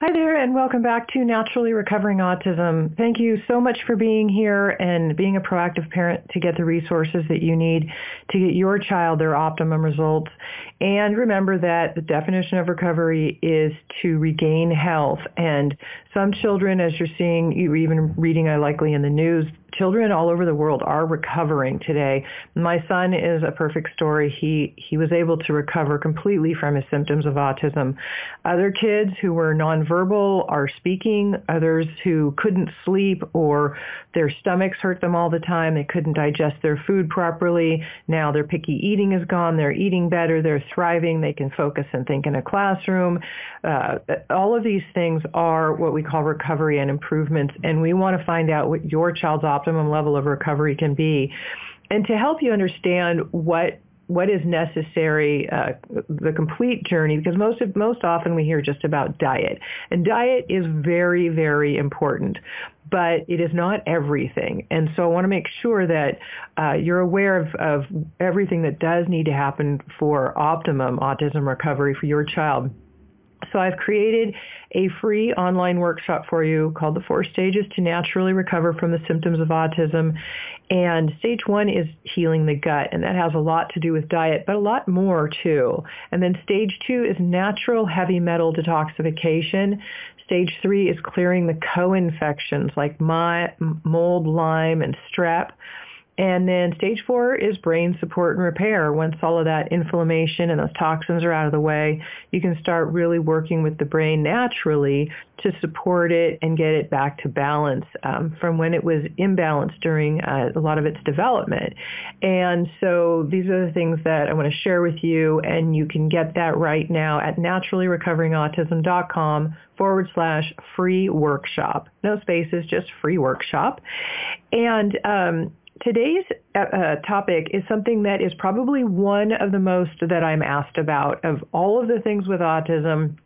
Hi there, and welcome back to Naturally Recovering Autism. Thank you so much for being here and being a proactive parent to get the resources that you need to get your child their optimum results. And remember that the definition of recovery is to regain health. And some children, as you're seeing, you're even reading uh, likely in the news, children all over the world are recovering today. My son is a perfect story. He he was able to recover completely from his symptoms of autism. Other kids who were nonverbal are speaking. Others who couldn't sleep or their stomachs hurt them all the time. They couldn't digest their food properly. Now their picky eating is gone. They're eating better. They're thriving. They can focus and think in a classroom. Uh, all of these things are what we call recovery and improvements, and we want to find out what your child's optimum level of recovery can be. And to help you understand what what is necessary, uh, the complete journey, because most of, most often we hear just about diet, and diet is very very important, but it is not everything. And so I want to make sure that uh, you're aware of, of everything that does need to happen for optimum autism recovery for your child. So I've created a free online workshop for you called The Four Stages to Naturally Recover from the Symptoms of Autism. And stage one is healing the gut, and that has a lot to do with diet, but a lot more too. And then stage two is natural heavy metal detoxification. Stage three is clearing the co-infections like my, mold, Lyme, and strep. And then stage four is brain support and repair. Once all of that inflammation and those toxins are out of the way, you can start really working with the brain naturally to support it and get it back to balance um, from when it was imbalanced during uh, a lot of its development. And so these are the things that I want to share with you, and you can get that right now at naturallyrecoveringautism.com forward slash free workshop. No spaces, just free workshop. And um, Today's uh, uh, topic is something that is probably one of the most that I'm asked about of all of the things with autism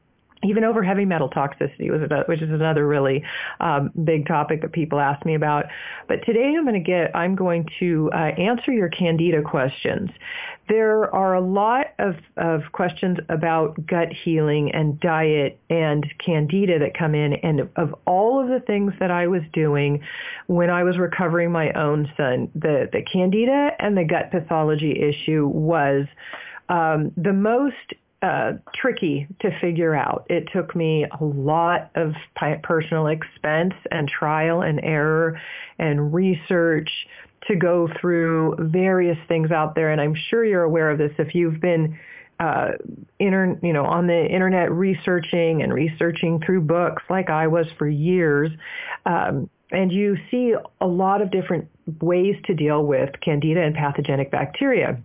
even over heavy metal toxicity, which is another really um, big topic that people ask me about. But today I'm going to get, I'm going to uh, answer your candida questions. There are a lot of, of questions about gut healing and diet and candida that come in. And of all of the things that I was doing when I was recovering my own son, the, the candida and the gut pathology issue was um, the most uh, tricky to figure out. It took me a lot of personal expense and trial and error and research to go through various things out there. And I'm sure you're aware of this if you've been uh, inter, you know, on the internet researching and researching through books like I was for years. Um, and you see a lot of different ways to deal with candida and pathogenic bacteria.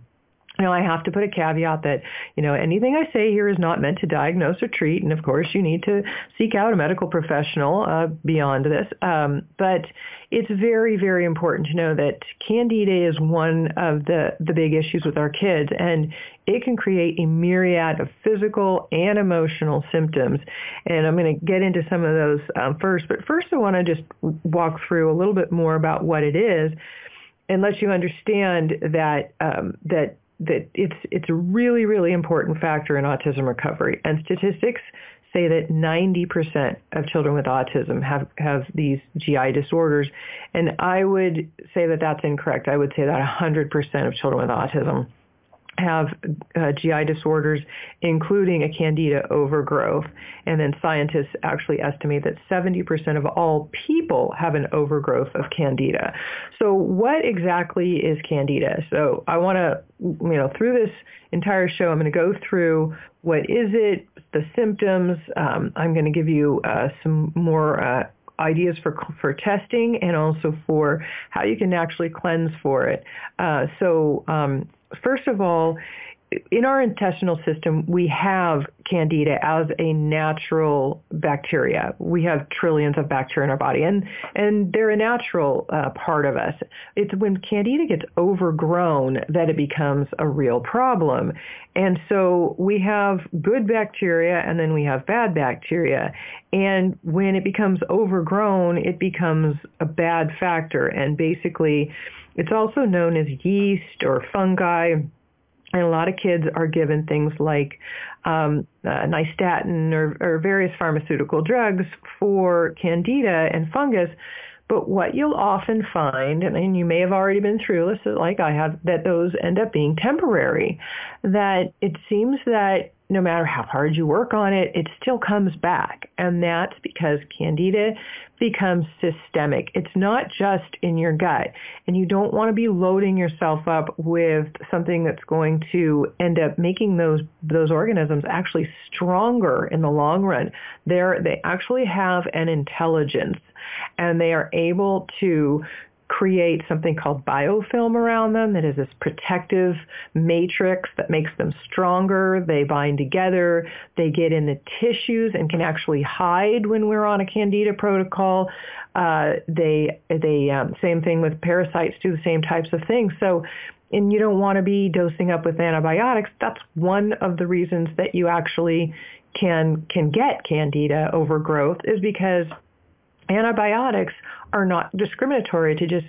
Now, I have to put a caveat that, you know, anything I say here is not meant to diagnose or treat, and of course, you need to seek out a medical professional uh, beyond this. Um, but it's very, very important to know that candida is one of the, the big issues with our kids, and it can create a myriad of physical and emotional symptoms. And I'm going to get into some of those um, first. But first, I want to just walk through a little bit more about what it is and let you understand that um, that that it's it's a really really important factor in autism recovery. And statistics say that 90% of children with autism have have these GI disorders. And I would say that that's incorrect. I would say that 100% of children with autism have uh, GI disorders, including a candida overgrowth. And then scientists actually estimate that 70% of all people have an overgrowth of candida. So what exactly is candida? So I want to, you know, through this entire show, I'm going to go through what is it, the symptoms. Um, I'm going to give you uh, some more uh, ideas for for testing and also for how you can actually cleanse for it. Uh, so um, first of all, in our intestinal system, we have candida as a natural bacteria. We have trillions of bacteria in our body, and and they're a natural uh, part of us. It's when candida gets overgrown that it becomes a real problem. And so we have good bacteria, and then we have bad bacteria. And when it becomes overgrown, it becomes a bad factor. And basically, it's also known as yeast or fungi And a lot of kids are given things like um, uh, nystatin or, or various pharmaceutical drugs for candida and fungus. But what you'll often find, and you may have already been through this like I have, that those end up being temporary. That it seems that no matter how hard you work on it, it still comes back. And that's because candida becomes systemic. It's not just in your gut. And you don't want to be loading yourself up with something that's going to end up making those those organisms actually stronger in the long run. They're, they actually have an intelligence and they are able to create something called biofilm around them that is this protective matrix that makes them stronger. They bind together. They get in the tissues and can actually hide when we're on a candida protocol. Uh, they, they, um, same thing with parasites do the same types of things. So, and you don't want to be dosing up with antibiotics. That's one of the reasons that you actually can, can get candida overgrowth is because antibiotics are not discriminatory to just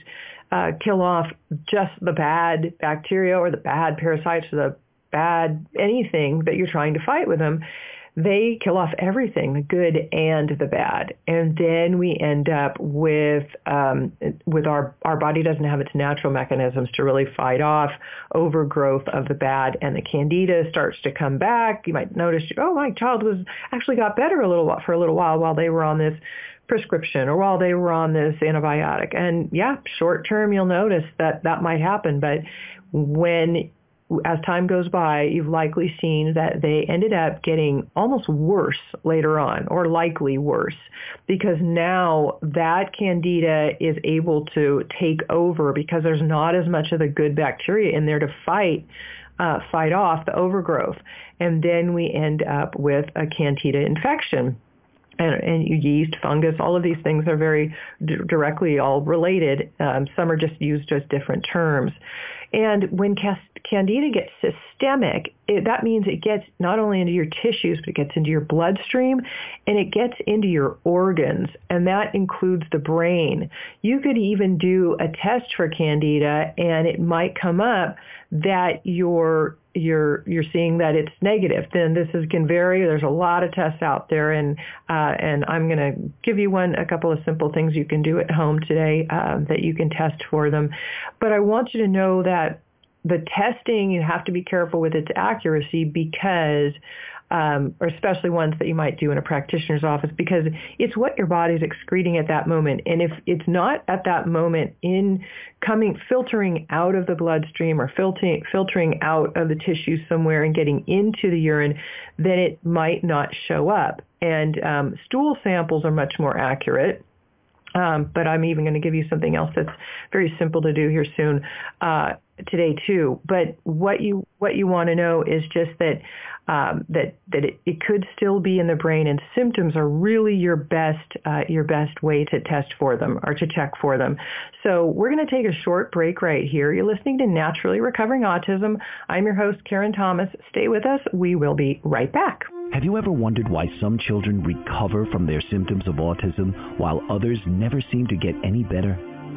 uh, kill off just the bad bacteria or the bad parasites or the bad anything that you're trying to fight with them. They kill off everything, the good and the bad, and then we end up with um, with our our body doesn't have its natural mechanisms to really fight off overgrowth of the bad, and the candida starts to come back. You might notice, oh, my child was actually got better a little for a little while while they were on this prescription or while they were on this antibiotic. And yeah, short term, you'll notice that that might happen. But when, as time goes by, you've likely seen that they ended up getting almost worse later on or likely worse because now that candida is able to take over because there's not as much of the good bacteria in there to fight uh, fight off the overgrowth. And then we end up with a candida infection and, and yeast, fungus, all of these things are very d- directly all related. Um, some are just used as different terms. And when candida gets systemic, it, that means it gets not only into your tissues, but it gets into your bloodstream and it gets into your organs, and that includes the brain. You could even do a test for candida, and it might come up that your you're you're seeing that it's negative, then this is can vary. There's a lot of tests out there, and uh, and I'm going to give you one a couple of simple things you can do at home today uh, that you can test for them. But I want you to know that the testing you have to be careful with its accuracy because um, or especially ones that you might do in a practitioner's office because it's what your body's excreting at that moment. And if it's not at that moment in coming, filtering out of the bloodstream or filtering, filtering out of the tissue somewhere and getting into the urine, then it might not show up. And um, stool samples are much more accurate. Um, but I'm even going to give you something else that's very simple to do here soon uh, today too. But what you what you want to know is just that um, that that it, it, could still be in the brain, and symptoms are really your best uh, your best way to test for them or to check for them. So we're going to take a short break right here. You're listening to Naturally Recovering Autism. I'm your host Karen Thomas. Stay with us. We will be right back. Have you ever wondered why some children recover from their symptoms of autism while others never seem to get any better?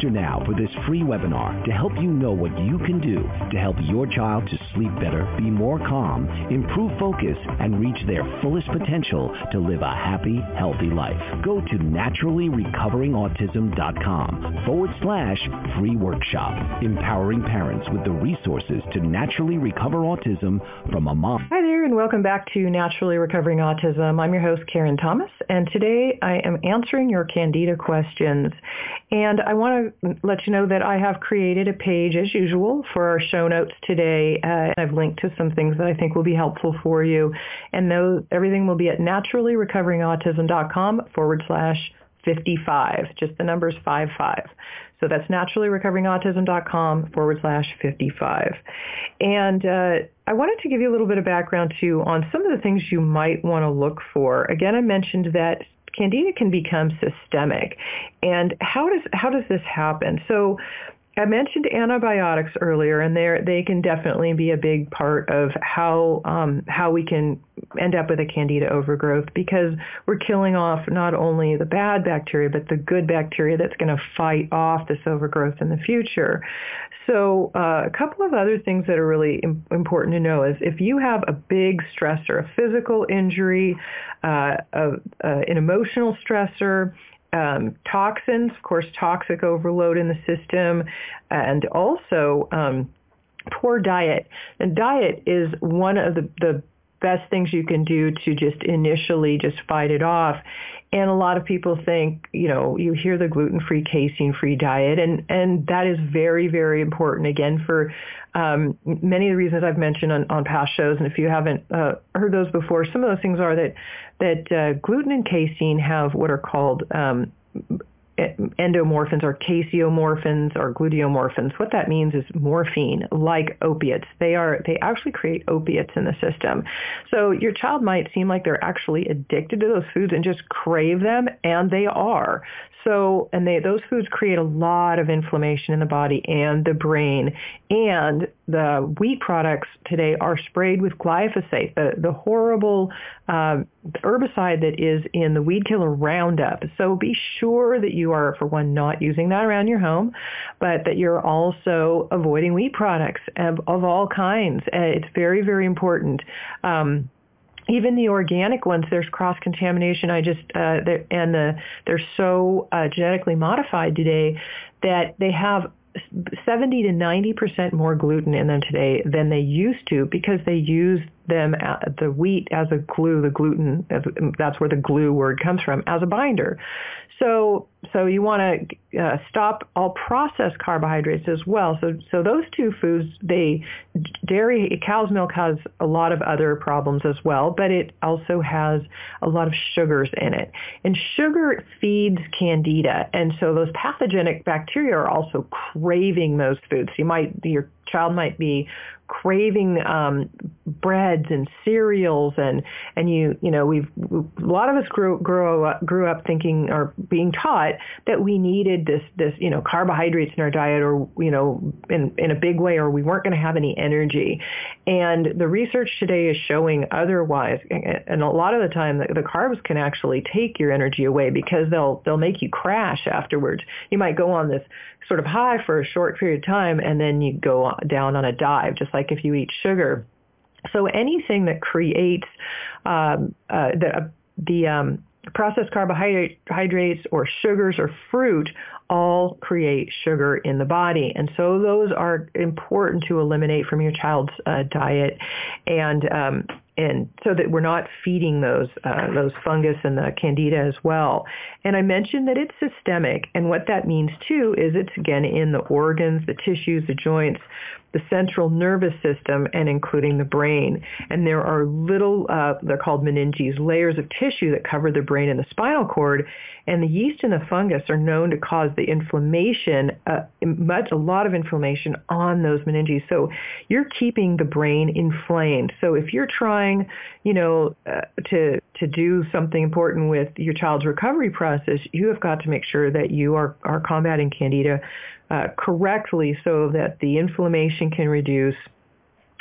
now for this free webinar to help you know what you can do to help your child to sleep better, be more calm, improve focus, and reach their fullest potential to live a happy, healthy life. Go to naturallyrecoveringautism.com forward slash free workshop, empowering parents with the resources to naturally recover autism from a mom. Hi there, and welcome back to Naturally Recovering Autism. I'm your host, Karen Thomas, and today I am answering your Candida questions. And I want to let you know that I have created a page as usual for our show notes today. Uh, I've linked to some things that I think will be helpful for you. And those, everything will be at naturallyrecoveringautism.com forward slash 55. Just the numbers 55. So that's naturallyrecoveringautism.com forward slash 55. And uh, I wanted to give you a little bit of background too on some of the things you might want to look for. Again, I mentioned that candida can become systemic. And how does how does this happen? So I mentioned antibiotics earlier, and they they can definitely be a big part of how um, how we can end up with a candida overgrowth because we're killing off not only the bad bacteria but the good bacteria that's going to fight off this overgrowth in the future. So uh, a couple of other things that are really Im- important to know is if you have a big stressor, a physical injury, uh, a, uh, an emotional stressor, um, toxins, of course, toxic overload in the system, and also um, poor diet. And diet is one of the, the best things you can do to just initially just fight it off. And a lot of people think, you know, you hear the gluten-free, casein-free diet, and and that is very, very important. Again, for um, many of the reasons I've mentioned on, on past shows, and if you haven't uh, heard those before, some of those things are that that uh, gluten and casein have what are called um, endomorphins or caseomorphins or gluteomorphins. What that means is morphine, like opiates. They are they actually create opiates in the system. So your child might seem like they're actually addicted to those foods and just crave them, and they are. So, and they, those foods create a lot of inflammation in the body and the brain. And the wheat products today are sprayed with glyphosate, the, the horrible uh, herbicide that is in the weed killer Roundup. So be sure that you are, for one, not using that around your home, but that you're also avoiding wheat products of, of all kinds. Uh, it's very, very important. Um, even the organic ones, there's cross contamination. I just uh, they're, and the they're so uh, genetically modified today that they have 70 to 90 percent more gluten in them today than they used to because they use them uh, the wheat as a glue, the gluten that's where the glue word comes from as a binder. So so you want to uh, stop all processed carbohydrates as well. So so those two foods, they dairy cow's milk has a lot of other problems as well, but it also has a lot of sugars in it. And sugar feeds candida, and so those pathogenic bacteria are also craving those foods. You might your child might be craving um, breads and cereals and and you you know we've a lot of us grew grew up, grew up thinking or being taught that we needed this this you know carbohydrates in our diet or you know in in a big way or we weren't going to have any energy. And the research today is showing otherwise. And a lot of the time the, the carbs can actually take your energy away because they'll they'll make you crash afterwards. You might go on this sort of high for a short period of time and then you go down on a dive just like if you eat sugar. So anything that creates um, uh, the, the um, processed carbohydrates or sugars or fruit all create sugar in the body. And so those are important to eliminate from your child's uh, diet. And um, and so that we're not feeding those uh, those fungus and the candida as well. And I mentioned that it's systemic, and what that means too is it's again in the organs, the tissues, the joints, the central nervous system, and including the brain. And there are little, uh, they're called meninges, layers of tissue that cover the brain and the spinal cord. And the yeast and the fungus are known to cause the inflammation, uh, much a lot of inflammation on those meninges. So you're keeping the brain inflamed. So if you're trying, you know, uh, to to do something important with your child's recovery process, you have got to make sure that you are are combating candida uh, correctly so that the inflammation can reduce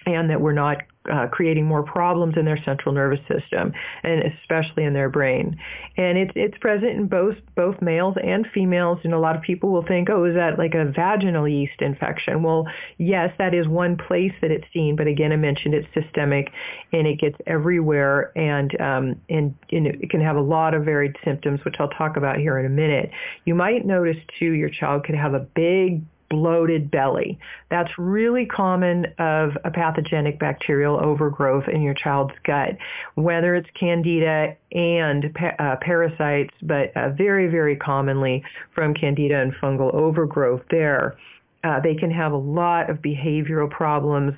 and that we're not uh, creating more problems in their central nervous system and especially in their brain. And it's it's present in both both males and females. And a lot of people will think, oh, is that like a vaginal yeast infection? Well, yes, that is one place that it's seen. But again, I mentioned it's systemic and it gets everywhere and um, and, and it can have a lot of varied symptoms, which I'll talk about here in a minute. You might notice too, your child could have a big bloated belly. That's really common of a pathogenic bacterial overgrowth in your child's gut, whether it's candida and uh, parasites, but uh, very, very commonly from candida and fungal overgrowth there. Uh, they can have a lot of behavioral problems,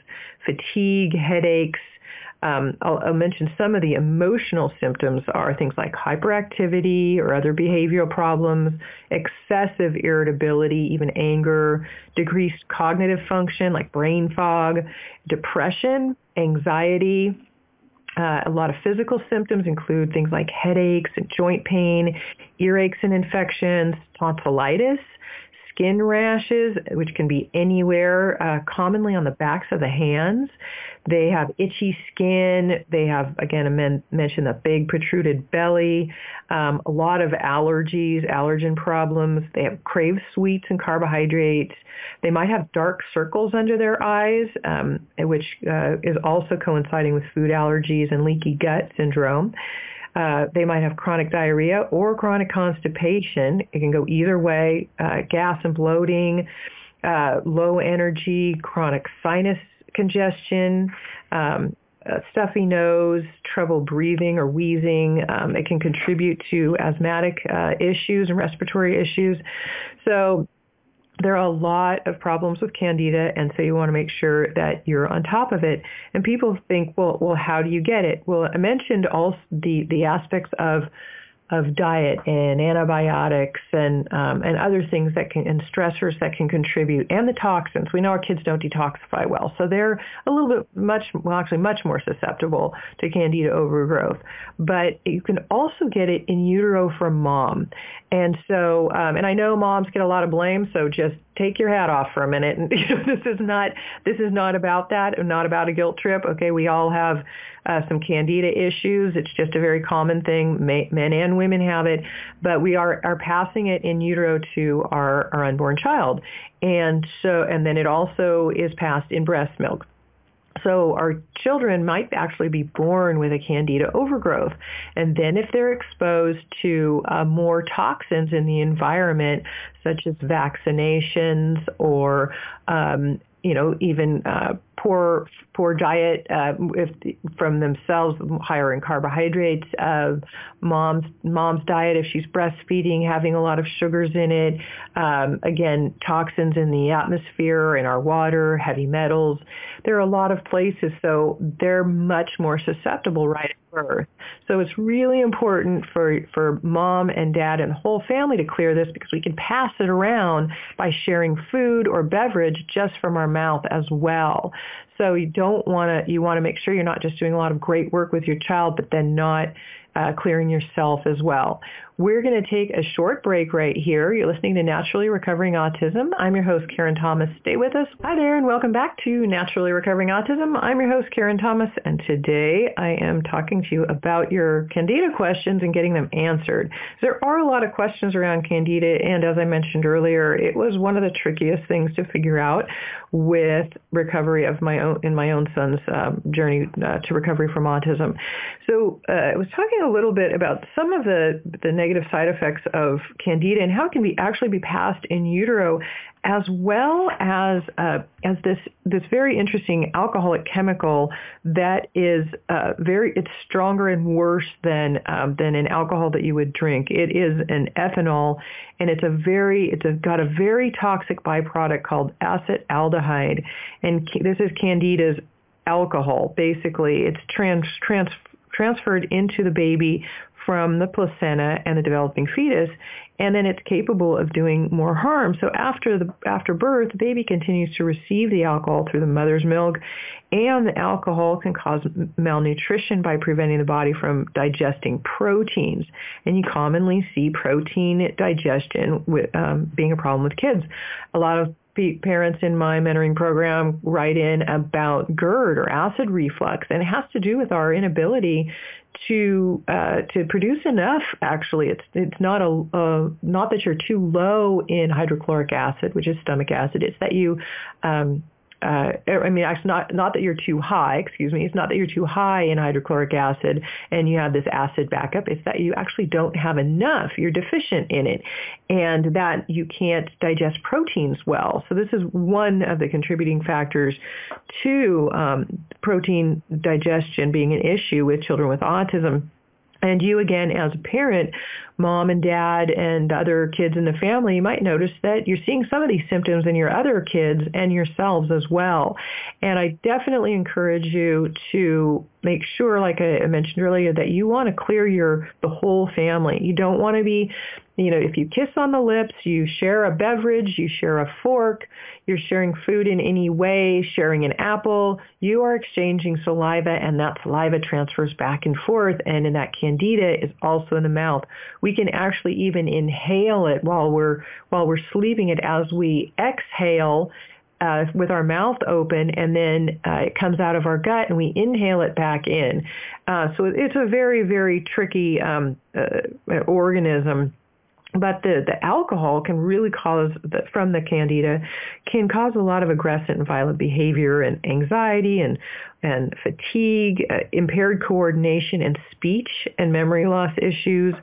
fatigue, headaches, Um, I'll, I'll, mention some of the emotional symptoms are things like hyperactivity or other behavioral problems, excessive irritability, even anger, decreased cognitive function like brain fog, depression, anxiety, uh, a lot of physical symptoms include things like headaches and joint pain, earaches and infections, tonsillitis, skin rashes, which can be anywhere, uh, commonly on the backs of the hands. They have itchy skin. They have, again, I men- mentioned the big protruded belly, um, a lot of allergies, allergen problems. They have crave sweets and carbohydrates. They might have dark circles under their eyes, um, which uh, is also coinciding with food allergies and leaky gut syndrome. Uh, they might have chronic diarrhea or chronic constipation. It can go either way. Uh, gas and bloating, uh, low energy, chronic sinus congestion, um, stuffy nose, trouble breathing or wheezing. Um, it can contribute to asthmatic uh, issues and respiratory issues. So there are a lot of problems with candida and so you want to make sure that you're on top of it. And people think well well how do you get it? Well i mentioned all the the aspects of of diet and antibiotics and um, and other things that can and stressors that can contribute and the toxins. We know our kids don't detoxify well, so they're a little bit much well actually much more susceptible to candida overgrowth. But you can also get it in utero from mom, and so um, and I know moms get a lot of blame, so just take your hat off for a minute. And you know, this is not this is not about that, not about a guilt trip. Okay, we all have uh, some candida issues. It's just a very common thing. Men and women have it, but we are are passing it in utero to our our unborn child, and so and then it also is passed in breast milk. So our children might actually be born with a candida overgrowth. And then if they're exposed to uh, more toxins in the environment, such as vaccinations or um, you know, even uh, poor poor diet uh, if from themselves, higher in carbohydrates. Uh, mom's mom's diet if she's breastfeeding, having a lot of sugars in it. Um, again, toxins in the atmosphere, in our water, heavy metals. There are a lot of places, so they're much more susceptible right birth. So it's really important for for mom and dad and the whole family to clear this because we can pass it around by sharing food or beverage just from our mouth as well. So you don't want to, you want to make sure you're not just doing a lot of great work with your child, but then not uh, clearing yourself as well. We're going to take a short break right here. You're listening to Naturally Recovering Autism. I'm your host, Karen Thomas. Stay with us. Hi there, and welcome back to Naturally Recovering Autism. I'm your host, Karen Thomas, and today I am talking to you about your Candida questions and getting them answered. There are a lot of questions around Candida, and as I mentioned earlier, it was one of the trickiest things to figure out with recovery of my own in my own son's um, journey uh, to recovery from autism. So uh, I was talking a little bit about some of the the negative side effects of candida and how it can be actually be passed in utero as well as uh, as this this very interesting alcoholic chemical that is uh, very it's stronger and worse than um, than an alcohol that you would drink. It is an ethanol, and it's a very it's a, got a very toxic byproduct called acetaldehyde, and this is candida's alcohol. Basically, it's trans trans transferred into the baby from the placenta and the developing fetus, and then it's capable of doing more harm. So after the after birth, the baby continues to receive the alcohol through the mother's milk, and the alcohol can cause malnutrition by preventing the body from digesting proteins. And you commonly see protein digestion with, um, being a problem with kids. A lot of parents in my mentoring program write in about GERD or acid reflux, and it has to do with our inability to uh, to produce enough. Actually, it's it's not a uh, not that you're too low in hydrochloric acid, which is stomach acid. It's that you um, uh, I mean, it's not not that you're too high. Excuse me. It's not that you're too high in hydrochloric acid and you have this acid backup. It's that you actually don't have enough. You're deficient in it, and that you can't digest proteins well. So this is one of the contributing factors to um, protein digestion being an issue with children with autism. And you again, as a parent, mom and dad and other kids in the family, you might notice that you're seeing some of these symptoms in your other kids and yourselves as well. And I definitely encourage you to make sure, like I mentioned earlier, that you want to clear your the whole family. You don't want to be you know, if you kiss on the lips, you share a beverage, you share a fork, you're sharing food in any way, sharing an apple, you are exchanging saliva and that saliva transfers back and forth and in that candida is also in the mouth. We can actually even inhale it while we're while we're sleeping it as we exhale uh, with our mouth open and then uh, it comes out of our gut and we inhale it back in. Uh, so it's a very, very tricky um, uh, organism but the, the alcohol can really cause the, from the candida can cause a lot of aggressive and violent behavior and anxiety and and fatigue, uh, impaired coordination and speech and memory loss issues.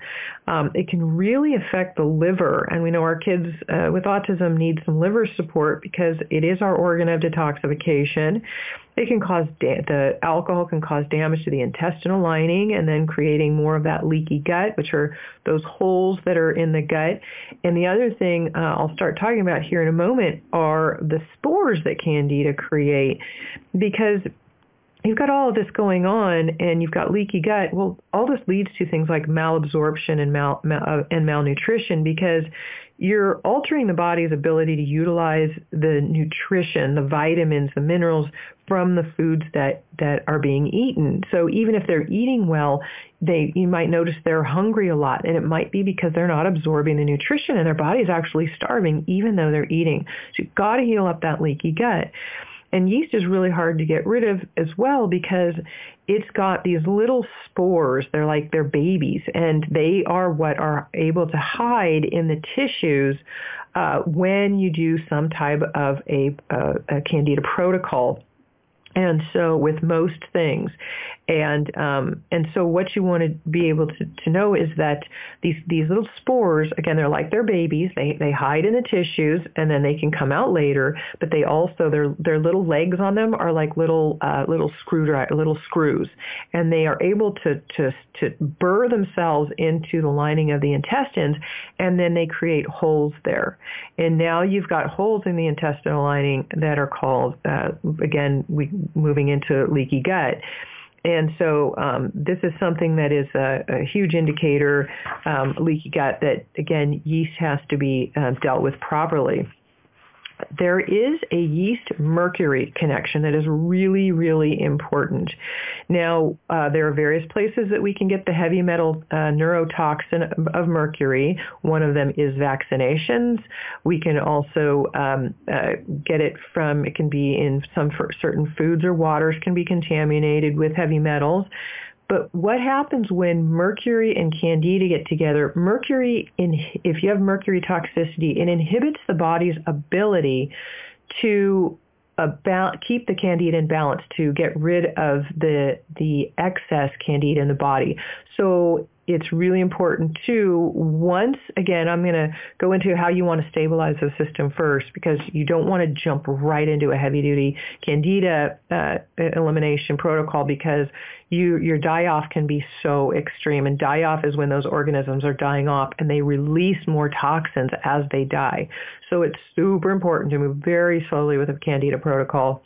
Um, it can really affect the liver, and we know our kids uh, with autism need some liver support because it is our organ of detoxification. It can cause da- the alcohol can cause damage to the intestinal lining, and then creating more of that leaky gut, which are those holes that are in the gut. And the other thing uh, I'll start talking about here in a moment are the spores that candida create, because you've got all of this going on and you've got leaky gut, well, all this leads to things like malabsorption and, mal, mal, uh, and malnutrition because you're altering the body's ability to utilize the nutrition, the vitamins, the minerals from the foods that, that are being eaten. So even if they're eating well, they you might notice they're hungry a lot and it might be because they're not absorbing the nutrition and their body's actually starving even though they're eating. So you've got to heal up that leaky gut. And yeast is really hard to get rid of as well because it's got these little spores. They're like they're babies, and they are what are able to hide in the tissues uh, when you do some type of a, uh, a candida protocol. And so with most things, and um, and so what you want to be able to, to know is that these these little spores, again, they're like they're babies. They they hide in the tissues and then they can come out later. But they also their their little legs on them are like little uh, little screwdriver little screws, and they are able to to to burr themselves into the lining of the intestines, and then they create holes there. And now you've got holes in the intestinal lining that are called uh, again we moving into leaky gut. And so um, this is something that is a, a huge indicator, um, leaky gut, that again, yeast has to be uh, dealt with properly there is a yeast mercury connection that is really, really important. Now, uh, there are various places that we can get the heavy metal uh, neurotoxin of mercury. One of them is vaccinations. We can also um, uh, get it from, it can be in some certain foods or waters can be contaminated with heavy metals. But what happens when mercury and candida get together? Mercury, in, if you have mercury toxicity, it inhibits the body's ability to about, keep the candida in balance, to get rid of the the excess candida in the body. So it's really important too. Once again, I'm going to go into how you want to stabilize the system first because you don't want to jump right into a heavy duty candida uh, elimination protocol because you, your die off can be so extreme. And die off is when those organisms are dying off and they release more toxins as they die. So it's super important to move very slowly with a candida protocol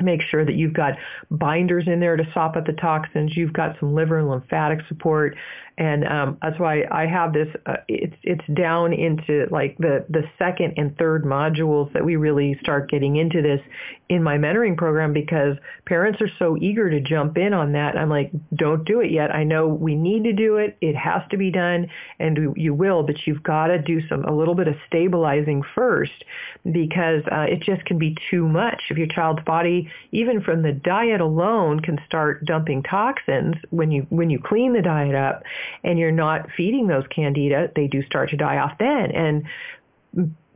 make sure that you've got binders in there to sop up the toxins. You've got some liver and lymphatic support, and um, that's why I have this. Uh, it's it's down into like the the second and third modules that we really start getting into this in my mentoring program because parents are so eager to jump in on that. I'm like, don't do it yet. I know we need to do it. It has to be done, and you will, but you've got to do some a little bit of stabilizing first because uh, it just can be too much if your child's body even from the diet alone can start dumping toxins when you when you clean the diet up and you're not feeding those candida they do start to die off then. And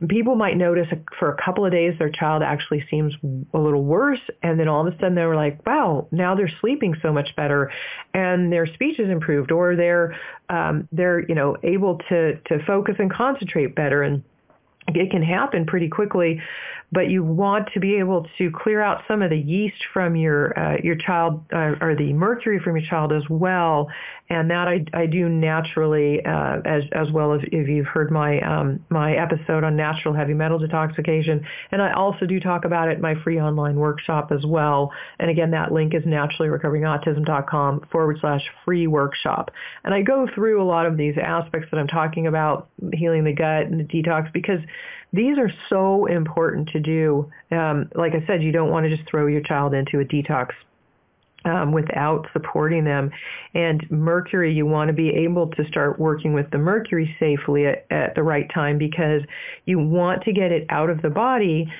people might notice for a couple of days their child actually seems a little worse. And then all of a sudden they're like wow now they're sleeping so much better. And their speech is improved or they're um, they're you know able to to focus and concentrate better. And it can happen pretty quickly, but you want to be able to clear out some of the yeast from your uh, your child uh, or the mercury from your child as well, and that I, I do naturally uh, as as well as if you've heard my um, my episode on natural heavy metal detoxification, and I also do talk about it in my free online workshop as well. And again, that link is naturallyrecoveringautism.com forward slash free workshop, and I go through a lot of these aspects that I'm talking about, healing the gut and the detox, because these are so important to do. Um, like I said, you don't want to just throw your child into a detox um, without supporting them. And mercury, you want to be able to start working with the mercury safely at, at the right time because you want to get it out of the body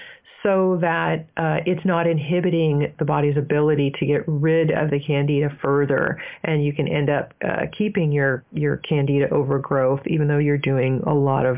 so that uh, it's not inhibiting the body's ability to get rid of the candida further, and you can end up uh, keeping your your candida overgrowth, even though you're doing a lot of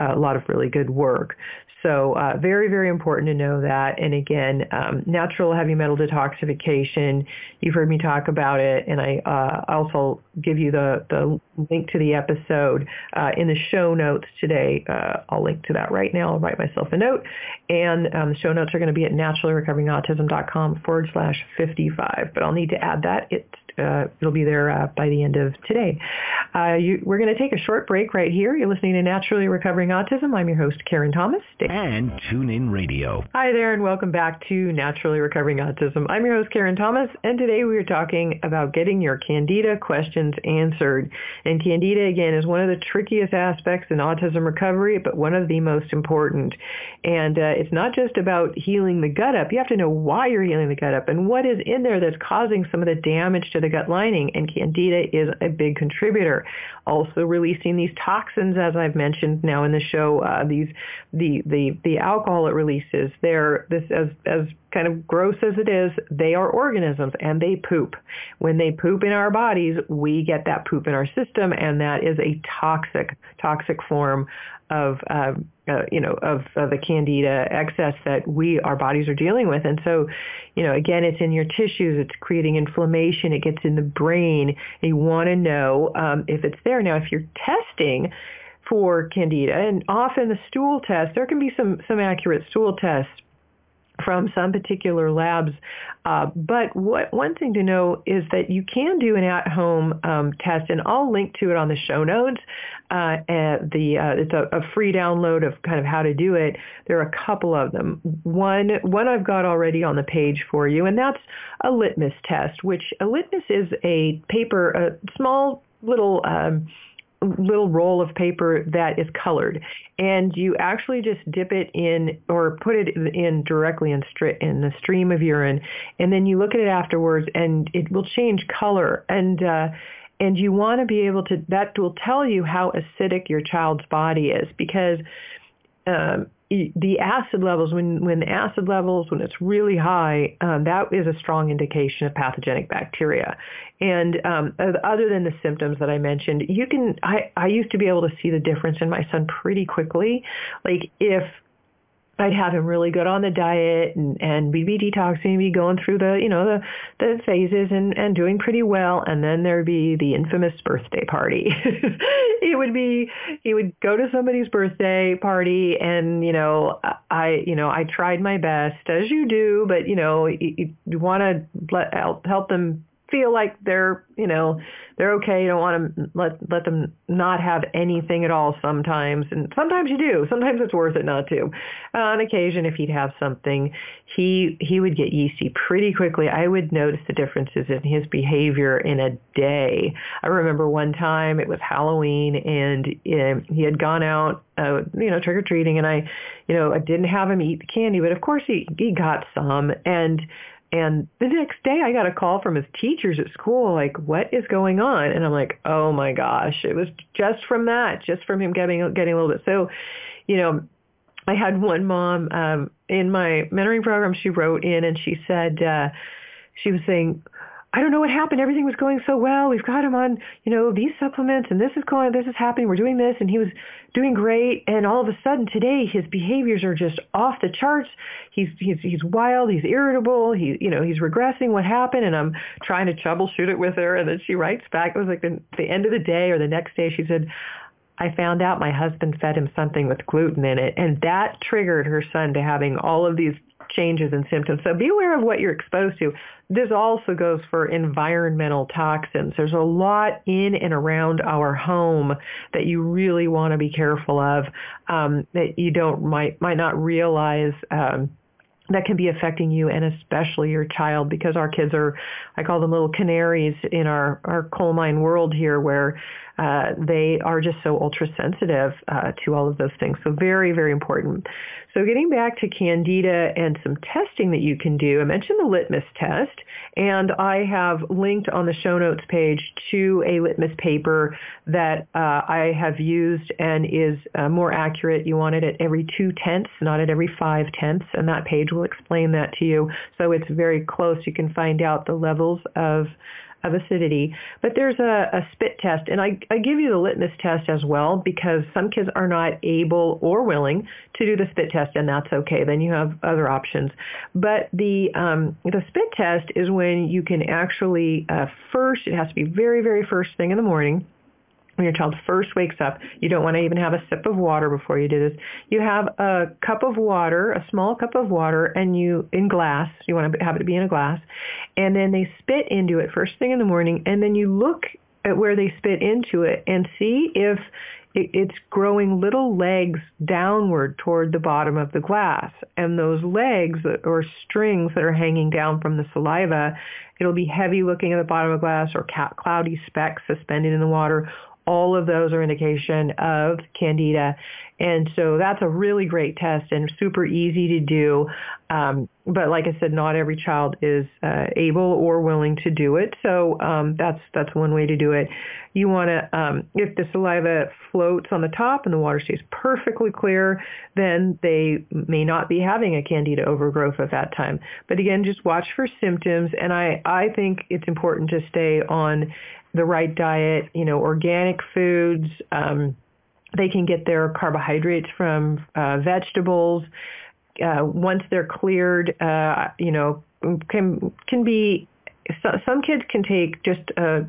uh, a lot of really good work. So uh, very, very important to know that. And again, um, natural heavy metal detoxification, you've heard me talk about it, and I uh, also give you the, the link to the episode uh, in the show notes today. Uh, I'll link to that right now. I'll write myself a note. And um, the show notes are going to be at naturallyrecoveringautism.com forward slash 55. But I'll need to add that. It's uh, it'll be there uh, by the end of today. Uh, you, we're going to take a short break right here. You're listening to Naturally Recovering Autism. I'm your host, Karen Thomas. Stay. And TuneIn Radio. Hi there, and welcome back to Naturally Recovering Autism. I'm your host, Karen Thomas, and today we are talking about getting your Candida questions answered. And Candida, again, is one of the trickiest aspects in autism recovery, but one of the most important. And uh, it's not just about healing the gut up. You have to know why you're healing the gut up and what is in there that's causing some of the damage to the gut lining. And Candida is a big contributor. Also releasing these toxins, as I've mentioned now in the show, uh, these the the the alcohol it releases. They're this as as kind of gross as it is, they are organisms and they poop. When they poop in our bodies, we get that poop in our system, and that is a toxic toxic form of uh, uh, you know of, of the candida excess that we our bodies are dealing with and so you know again it's in your tissues it's creating inflammation it gets in the brain you want to know um, if it's there now if you're testing for candida and often the stool test there can be some some accurate stool tests from some particular labs. Uh, but what, one thing to know is that you can do an at-home um, test, and I'll link to it on the show notes. Uh, the uh, it's a, a, free download of kind of how to do it. There are a couple of them. One one I've got already on the page for you, and that's a litmus test. Which a litmus is a paper, a small little um, little roll of paper that is colored. And you actually just dip it in or put it in directly in, stri- in the stream of urine and then you look at it afterwards and it will change color. And uh, and you want to be able to that will tell you how acidic your child's body is because um, the acid levels, when, when the acid levels, when it's really high, um, that is a strong indication of pathogenic bacteria. And um, other than the symptoms that I mentioned, you can, I, I used to be able to see the difference in my son pretty quickly. Like if I'd have him really good on the diet and, and we'd be detoxing, be going through the, you know, the, the phases and, and doing pretty well. And then there'd be the infamous birthday party. it would be, he would go to somebody's birthday party and, you know, I, you know, I tried my best as you do, but, you know, you, you want to help them feel like they're, you know, they're okay. You don't want to let let them not have anything at all sometimes, and sometimes you do. Sometimes it's worth it not to. On occasion, if he'd have something, he he would get yeasty pretty quickly. I would notice the differences in his behavior in a day. I remember one time it was Halloween, and uh, he had gone out, uh, you know, trick or treating, and I, you know, I didn't have him eat the candy, but of course he he got some, and and the next day I got a call from his teachers at school, like, what is going on? And I'm like, oh my gosh, it was just from that, just from him getting, getting a little bit. So, you know, I had one mom um, in my mentoring program, she wrote in and she said, uh, she was saying, I don't know what happened. Everything was going so well. We've got him on, you know, these supplements and this is going, this is happening. We're doing this and he was doing great. And all of a sudden today his behaviors are just off the charts. He's, he's, he's wild. He's irritable. He, you know, he's regressing. What happened? And I'm trying to troubleshoot it with her. And then she writes back. It was like the, the end of the day or the next day. She said, I found out my husband fed him something with gluten in it, and that triggered her son to having all of these changes in symptoms. So be aware of what you're exposed to. This also goes for environmental toxins. There's a lot in and around our home that you really want to be careful of um, that you don't might might not realize. Um, that can be affecting you and especially your child because our kids are, I call them little canaries in our, our coal mine world here where uh, they are just so ultra sensitive uh, to all of those things. So very, very important. So getting back to candida and some testing that you can do, I mentioned the litmus test, and I have linked on the show notes page to a litmus paper that uh, I have used and is uh, more accurate. You want it at every two tenths, not at every five tenths, and that page will explain that to you. So it's very close. You can find out the levels of of acidity. But there's a, a spit test, and I, I give you the litmus test as well because some kids are not able or willing to do the spit test, and that's okay. Then you have other options. But the um, the spit test is when you can actually uh, first, it has to be very, very first thing in the morning when your child first wakes up, you don't want to even have a sip of water before you do this. You have a cup of water, a small cup of water, and you in glass. You want to have it to be in a glass, and then they spit into it first thing in the morning, and then you look at where they spit into it and see if it's growing little legs downward toward the bottom of the glass. And those legs or strings that are hanging down from the saliva, it'll be heavy looking at the bottom of the glass or cloudy specks suspended in the water all of those are indication of candida. And so that's a really great test and super easy to do. Um, but like I said, not every child is uh, able or willing to do it. So um, that's that's one way to do it. You want to, um, if the saliva floats on the top and the water stays perfectly clear, then they may not be having a candida overgrowth at that time. But again, just watch for symptoms. And I, I think it's important to stay on the right diet, you know, organic foods. Um, they can get their carbohydrates from uh, vegetables. Uh, once they're cleared, uh, you know, can can be. So, some kids can take just a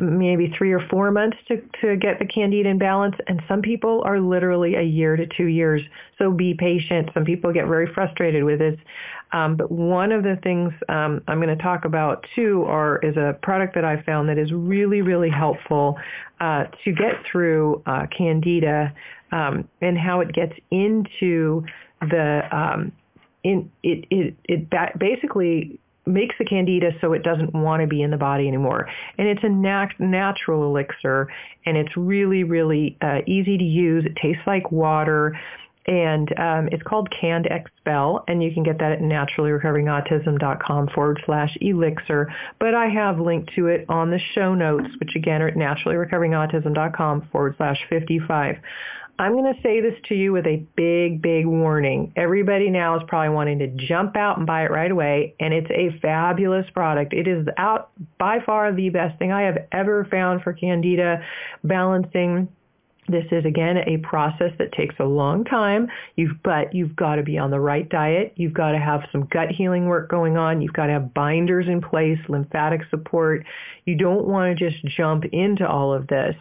maybe three or four months to, to get the candida in balance. And some people are literally a year to two years. So be patient. Some people get very frustrated with this. Um, but one of the things um, I'm going to talk about too are, is a product that I found that is really, really helpful uh, to get through uh, candida um, and how it gets into the um, in it it it basically makes the candida so it doesn't want to be in the body anymore. And it's a nat- natural elixir, and it's really, really uh, easy to use. It tastes like water, and um, it's called Canned Expel, and you can get that at naturallyrecoveringautism.com forward slash elixir. But I have linked to it on the show notes, which again are at naturallyrecoveringautism.com forward slash 55. I'm going to say this to you with a big, big warning. Everybody now is probably wanting to jump out and buy it right away, and it's a fabulous product. It is out by far the best thing I have ever found for candida balancing this is again a process that takes a long time. You've but you've got to be on the right diet. You've got to have some gut healing work going on. You've got to have binders in place, lymphatic support. You don't want to just jump into all of this.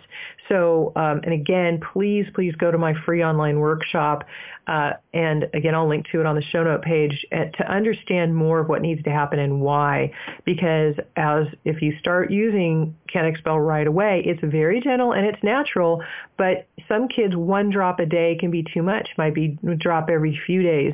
So, um, and again, please, please go to my free online workshop. Uh, and again, I'll link to it on the show note page uh, to understand more of what needs to happen and why. Because as if you start using Cand Expel right away, it's very gentle and it's natural. But some kids, one drop a day can be too much. Might be drop every few days.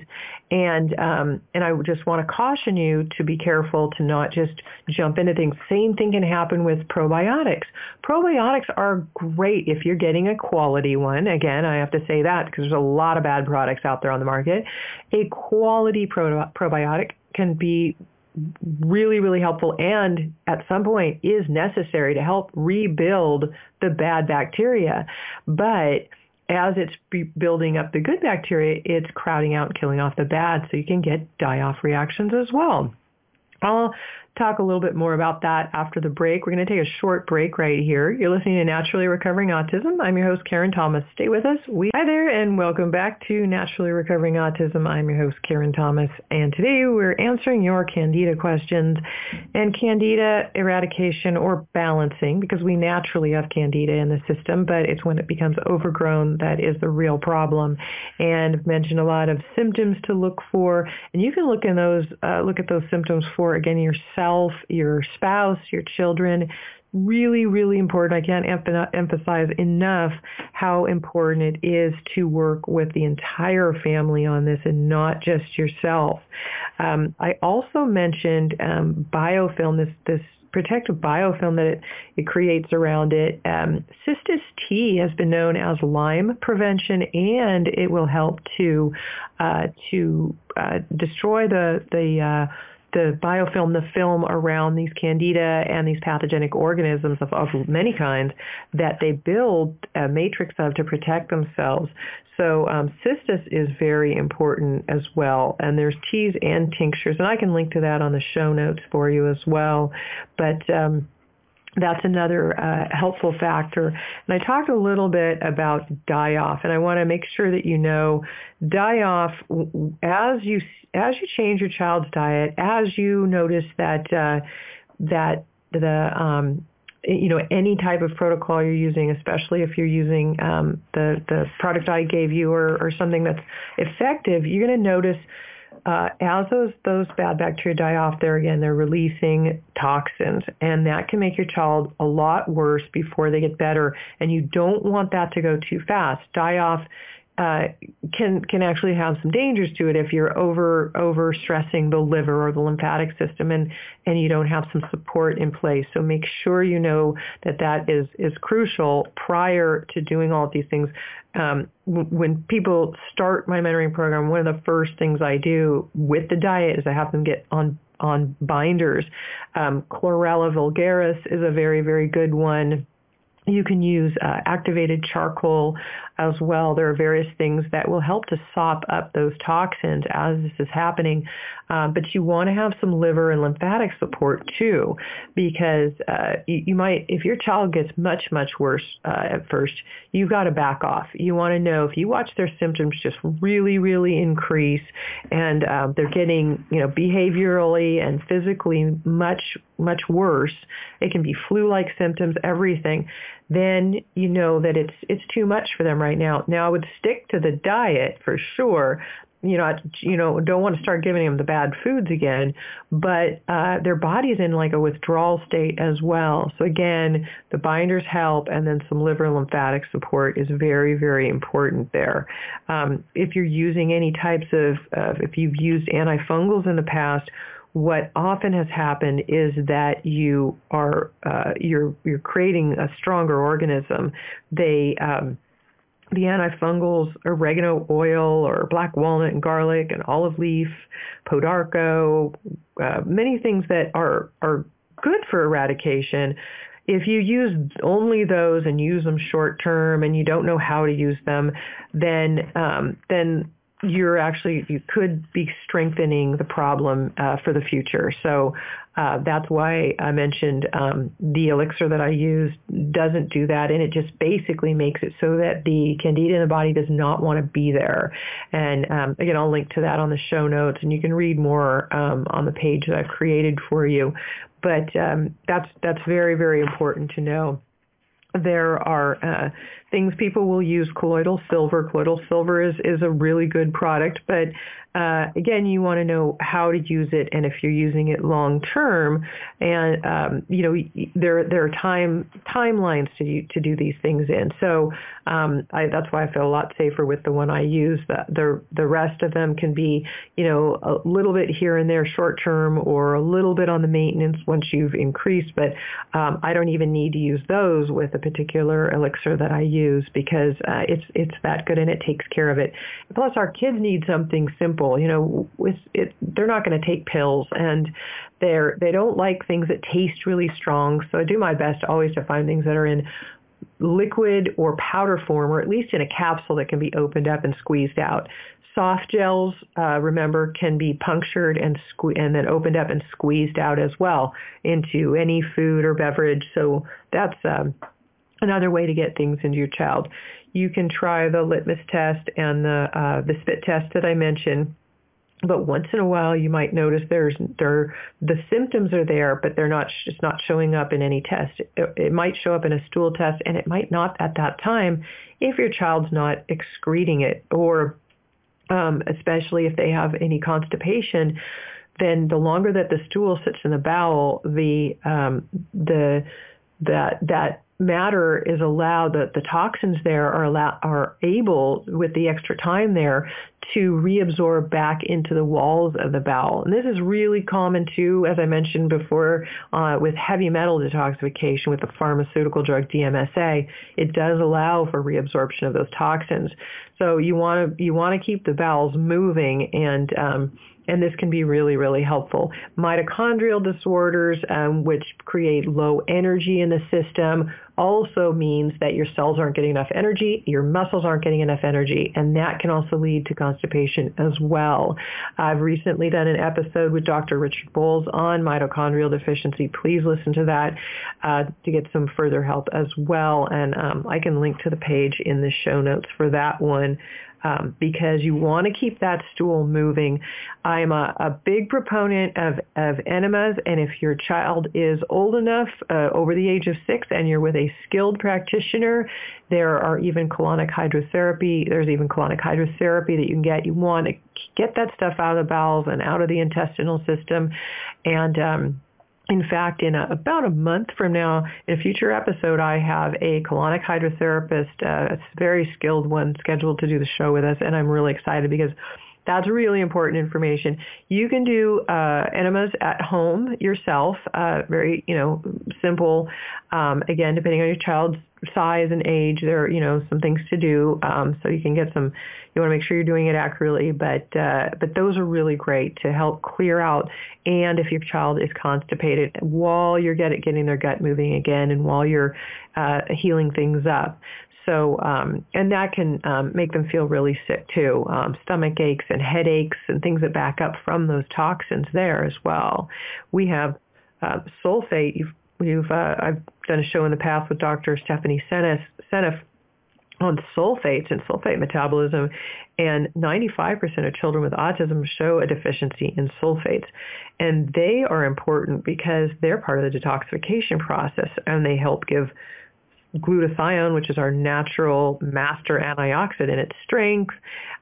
And um, and I just want to caution you to be careful to not just jump into things. Same thing can happen with probiotics. Probiotics are great if you're getting a quality one. Again, I have to say that because there's a lot of bad products out there on the market. A quality pro- probiotic can be really, really helpful and at some point is necessary to help rebuild the bad bacteria. But as it's building up the good bacteria, it's crowding out and killing off the bad, so you can get die-off reactions as well. I'll talk a little bit more about that after the break. We're going to take a short break right here. You're listening to Naturally Recovering Autism. I'm your host, Karen Thomas. Stay with us. We Hi there, and welcome back to Naturally Recovering Autism. I'm your host, Karen Thomas, and today we're answering your Candida questions and Candida eradication or balancing because we naturally have Candida in the system, but it's when it becomes overgrown that is the real problem. And I've mentioned a lot of symptoms to look for, and you can look in those, uh, look at those symptoms for again yourself yourself, your spouse, your children. Really, really important. I can't emphasize enough how important it is to work with the entire family on this and not just yourself. Um, I also mentioned um, biofilm, this this protective biofilm that it, it creates around it. Um, Cistus tea has been known as Lyme prevention, and it will help to uh, to uh, destroy the the uh, the biofilm, the film around these candida and these pathogenic organisms of, of many kinds that they build a matrix of to protect themselves. So um, cistus is very important as well. And there's teas and tinctures, and I can link to that on the show notes for you as well. But um, that's another uh, helpful factor. And I talked a little bit about die-off, and I want to make sure that you know die-off as you as you change your child's diet, as you notice that uh, that the um, you know any type of protocol you're using, especially if you're using um, the the product I gave you or, or something that's effective, you're going to notice uh, as those those bad bacteria die off, there again they're releasing toxins, and that can make your child a lot worse before they get better. And you don't want that to go too fast. Die off uh, can can actually have some dangers to it if you're over over stressing the liver or the lymphatic system and and you don't have some support in place. So make sure you know that that is is crucial prior to doing all of these things. Um, when people start my mentoring program, one of the first things I do with the diet is I have them get on on binders. Um, Chlorella vulgaris is a very very good one you can use uh, activated charcoal as well. There are various things that will help to sop up those toxins as this is happening. Uh, but you want to have some liver and lymphatic support too, because uh, you, you, might, if your child gets much, much worse uh, at first, you've got to back off. You want to know if you watch their symptoms just really, really increase and um, they're getting, you know, behaviorally and physically much, much worse. It can be flu-like symptoms, everything then you know that it's it's too much for them right now. Now I would stick to the diet for sure. You know, I, you know, don't want to start giving them the bad foods again, but uh, their body's in like a withdrawal state as well. So again, the binders help, and then some liver lymphatic support is very, very important there. Um, if you're using any types of, uh, if you've used antifungals in the past, what often has happened is that you are uh, you're you're creating a stronger organism. They um, the antifungals, oregano oil or black walnut and garlic and olive leaf, pau d'arco, uh, many things that are are good for eradication. If you use only those and use them short term and you don't know how to use them, then um, then you're actually you could be strengthening the problem uh, for the future. So uh, that's why I mentioned um, the elixir that I use doesn't do that, and it just basically makes it so that the candida in the body does not want to be there. And um, again, I'll link to that on the show notes, and you can read more um, on the page that I've created for you. But um, that's that's very very important to know there are uh, things people will use colloidal silver. Colloidal silver is, is a really good product, but uh, again, you want to know how to use it and if you're using it long term. And um, you know, there there are time timelines to to do these things in. So um, I, that's why I feel a lot safer with the one I use. The, the the rest of them can be you know a little bit here and there short term or a little bit on the maintenance once you've increased. But um, I don't even need to use those with a particular elixir that I use because uh, it's it's that good and it takes care of it. Plus, our kids need something simple. You know, with it, they're not going to take pills, and they're they don't like things that taste really strong. So I do my best always to find things that are in liquid or powder form, or at least in a capsule that can be opened up and squeezed out. Soft gels, uh, remember, can be punctured and sque- and then opened up and squeezed out as well into any food or beverage. So that's um, another way to get things into your child. You can try the litmus test and the uh, the spit test that I mentioned but once in a while you might notice there's there the symptoms are there but they're not just not showing up in any test it, it, might show up in a stool test and it might not at that time if your child's not excreting it or um, especially if they have any constipation then the longer that the stool sits in the bowel the um, the that that matter is allowed that the toxins there are allow, are able with the extra time there to reabsorb back into the walls of the bowel. And this is really common too as i mentioned before uh, with heavy metal detoxification with the pharmaceutical drug dmsa it does allow for reabsorption of those toxins. So you want to you want to keep the bowels moving and um, and this can be really, really helpful. Mitochondrial disorders, um, which create low energy in the system, also means that your cells aren't getting enough energy, your muscles aren't getting enough energy, and that can also lead to constipation as well. I've recently done an episode with Dr. Richard Boles on mitochondrial deficiency. Please listen to that uh, to get some further help as well, and um, I can link to the page in the show notes for that one um, because you want to keep that stool moving. I'm a, a big proponent of, of enemas, and if your child is old enough, uh, over the age of six, and you're with a skilled practitioner, there are even colonic hydrotherapy. There's even colonic hydrotherapy that you can get. You want to get that stuff out of the bowels and out of the intestinal system, and um, in fact, in a, about a month from now, in a future episode, I have a colonic hydrotherapist, uh, a very skilled one, scheduled to do the show with us, and I'm really excited because that's really important information. You can do uh, enemas at home yourself, uh, very you know simple. Um, again, depending on your child's size and age, there are you know some things to do. Um, so you can get some. You want to make sure you're doing it accurately, but uh, but those are really great to help clear out. And if your child is constipated, while you're get, getting their gut moving again, and while you're uh, healing things up. So, um, and that can um, make them feel really sick too. Um, stomach aches and headaches and things that back up from those toxins there as well. We have uh, sulfate. You've, you've uh, I've done a show in the past with Dr. Stephanie Seneff on sulfates and sulfate metabolism, and 95% of children with autism show a deficiency in sulfates. And they are important because they're part of the detoxification process and they help give glutathione, which is our natural master antioxidant, its strength.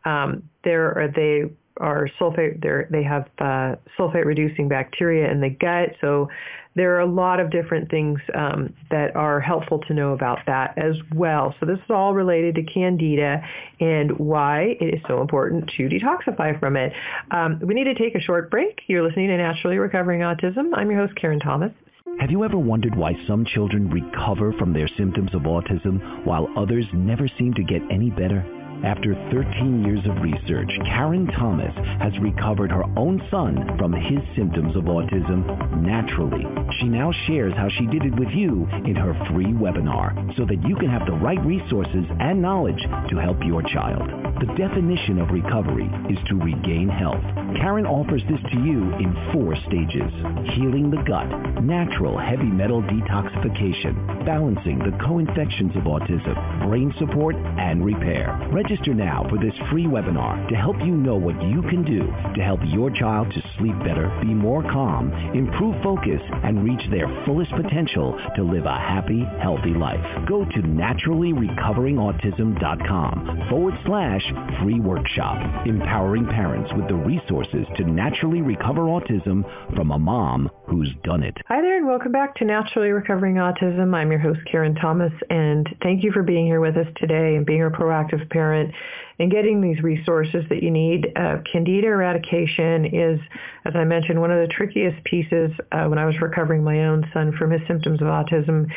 Um, there are they are sulfate. They have uh, sulfate reducing bacteria in the gut. So there are a lot of different things um, that are helpful to know about that as well. So this is all related to candida and why it is so important to detoxify from it. Um, we need to take a short break. You're listening to Naturally Recovering Autism. I'm your host, Karen Thomas. Have you ever wondered why some children recover from their symptoms of autism while others never seem to get any better? After 13 years of research, Karen Thomas has recovered her own son from his symptoms of autism naturally. She now shares how she did it with you in her free webinar so that you can have the right resources and knowledge to help your child. The definition of recovery is to regain health. Karen offers this to you in four stages. Healing the gut, natural heavy metal detoxification, balancing the co-infections of autism, brain support, and repair. Register now for this free webinar to help you know what you can do to help your child to sleep better, be more calm, improve focus, and reach their fullest potential to live a happy, healthy life. Go to naturallyrecoveringautism.com forward slash free workshop, empowering parents with the resources to naturally recover autism from a mom who's done it. Hi there and welcome back to Naturally Recovering Autism. I'm your host Karen Thomas and thank you for being here with us today and being a proactive parent and getting these resources that you need. Uh, candida eradication is, as I mentioned, one of the trickiest pieces uh, when I was recovering my own son from his symptoms of autism.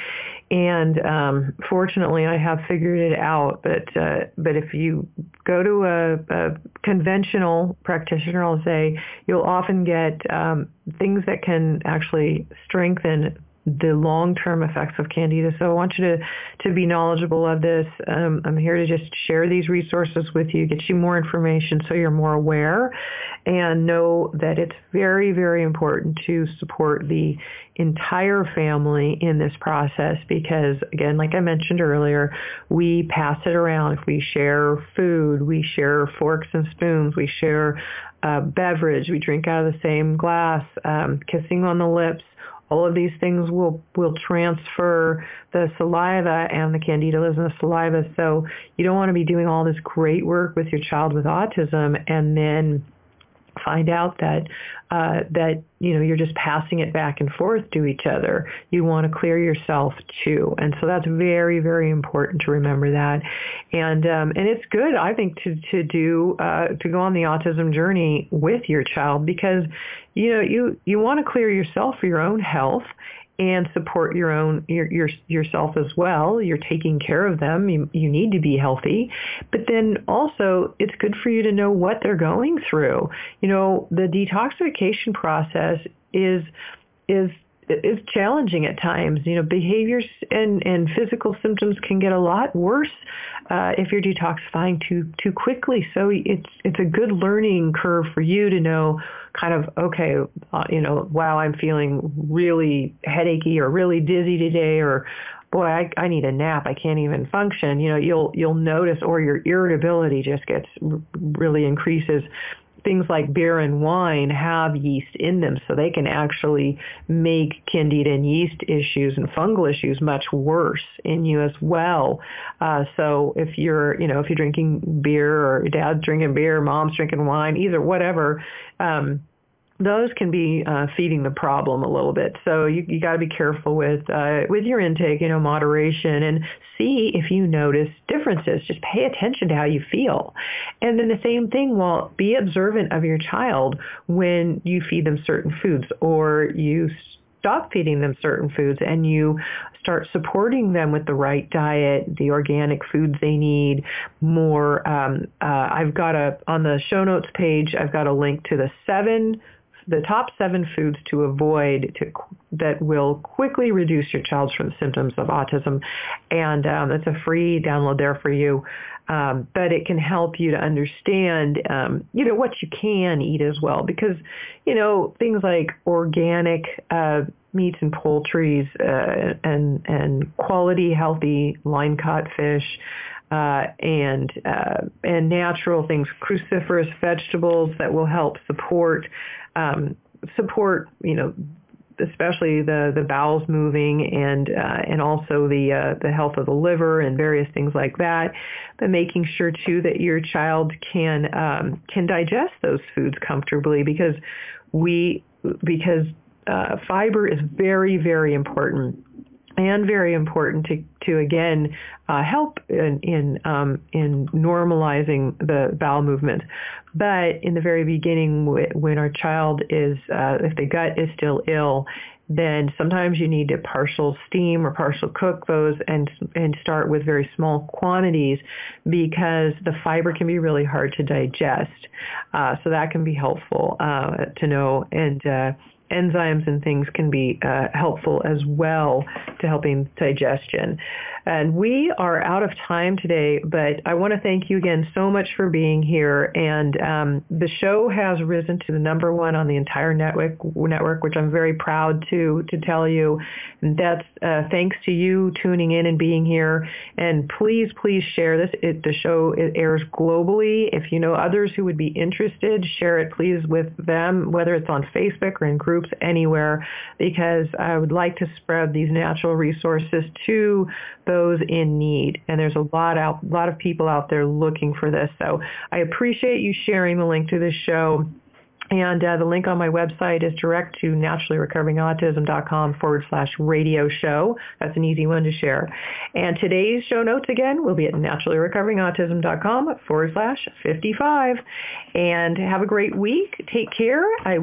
And um, fortunately, I have figured it out. But uh, but if you go to a, a conventional practitioner, I'll say you'll often get um, things that can actually strengthen the long-term effects of candida. So I want you to, to be knowledgeable of this. Um, I'm here to just share these resources with you, get you more information so you're more aware and know that it's very, very important to support the entire family in this process because again, like I mentioned earlier, we pass it around. If we share food, we share forks and spoons, we share uh, beverage, we drink out of the same glass, um, kissing on the lips, all of these things will will transfer the saliva and the candida lives in the saliva. So you don't want to be doing all this great work with your child with autism and then find out that uh, that you know you're just passing it back and forth to each other. You want to clear yourself too, and so that's very very important to remember that. And um, and it's good I think to to do uh, to go on the autism journey with your child because you know you you want to clear yourself for your own health and support your own your, your yourself as well. You're taking care of them. You, you need to be healthy, but then also it's good for you to know what they're going through. You know, the detoxification process is is is challenging at times. You know, behaviors and, and physical symptoms can get a lot worse uh, if you're detoxifying too too quickly. So it's it's a good learning curve for you to know kind of okay, uh, you know, wow, I'm feeling really headachy or really dizzy today, or boy, I, I need a nap. I can't even function. You know, you'll you'll notice, or your irritability just gets really increases things like beer and wine have yeast in them, so they can actually make candida and yeast issues and fungal issues much worse in you as well. Uh, so if you're, you know, if you're drinking beer or dad's drinking beer, mom's drinking wine, either whatever, um, those can be uh, feeding the problem a little bit. So you, you got to be careful with uh, with your intake, you know, moderation, and see if you notice differences. Just pay attention to how you feel, and then the same thing. Well, be observant of your child when you feed them certain foods or you stop feeding them certain foods and you start supporting them with the right diet, the organic foods they need, more. Um, uh, I've got a on the show notes page. I've got a link to the seven the top seven foods to avoid to, that will quickly reduce your child's symptoms of autism. And um, it's a free download there for you. Um, but it can help you to understand, um, you know, what you can eat as well. Because, you know, things like organic uh, meats and poultries uh, and, and quality, healthy line caught fish, uh, and uh, and natural things, cruciferous vegetables that will help support um, support you know especially the the bowels moving and uh, and also the uh, the health of the liver and various things like that. But making sure too that your child can um, can digest those foods comfortably because we because uh, fiber is very very important and very important to, to again uh, help in in, um, in normalizing the bowel movement. But in the very beginning, when our child is, uh, if the gut is still ill, then sometimes you need to partial steam or partial cook those and and start with very small quantities because the fiber can be really hard to digest. Uh, so that can be helpful uh, to know and uh, enzymes and things can be uh, helpful as well to helping digestion. And we are out of time today, but I want to thank you again so much for being here. And um, the show has risen to the number one on the entire network, network, which I'm very proud to to tell you. And that's uh, thanks to you tuning in and being here. And please, please share this. It, the show it airs globally. If you know others who would be interested, share it please with them, whether it's on Facebook or in groups anywhere, because I would like to spread these natural resources to those in need. And there's a lot out, lot of people out there looking for this. So I appreciate you sharing the link to this show. And uh, the link on my website is direct to naturallyrecoveringautism.com forward slash radio show. That's an easy one to share. And today's show notes again will be at naturallyrecoveringautism.com forward slash 55. And have a great week. Take care. I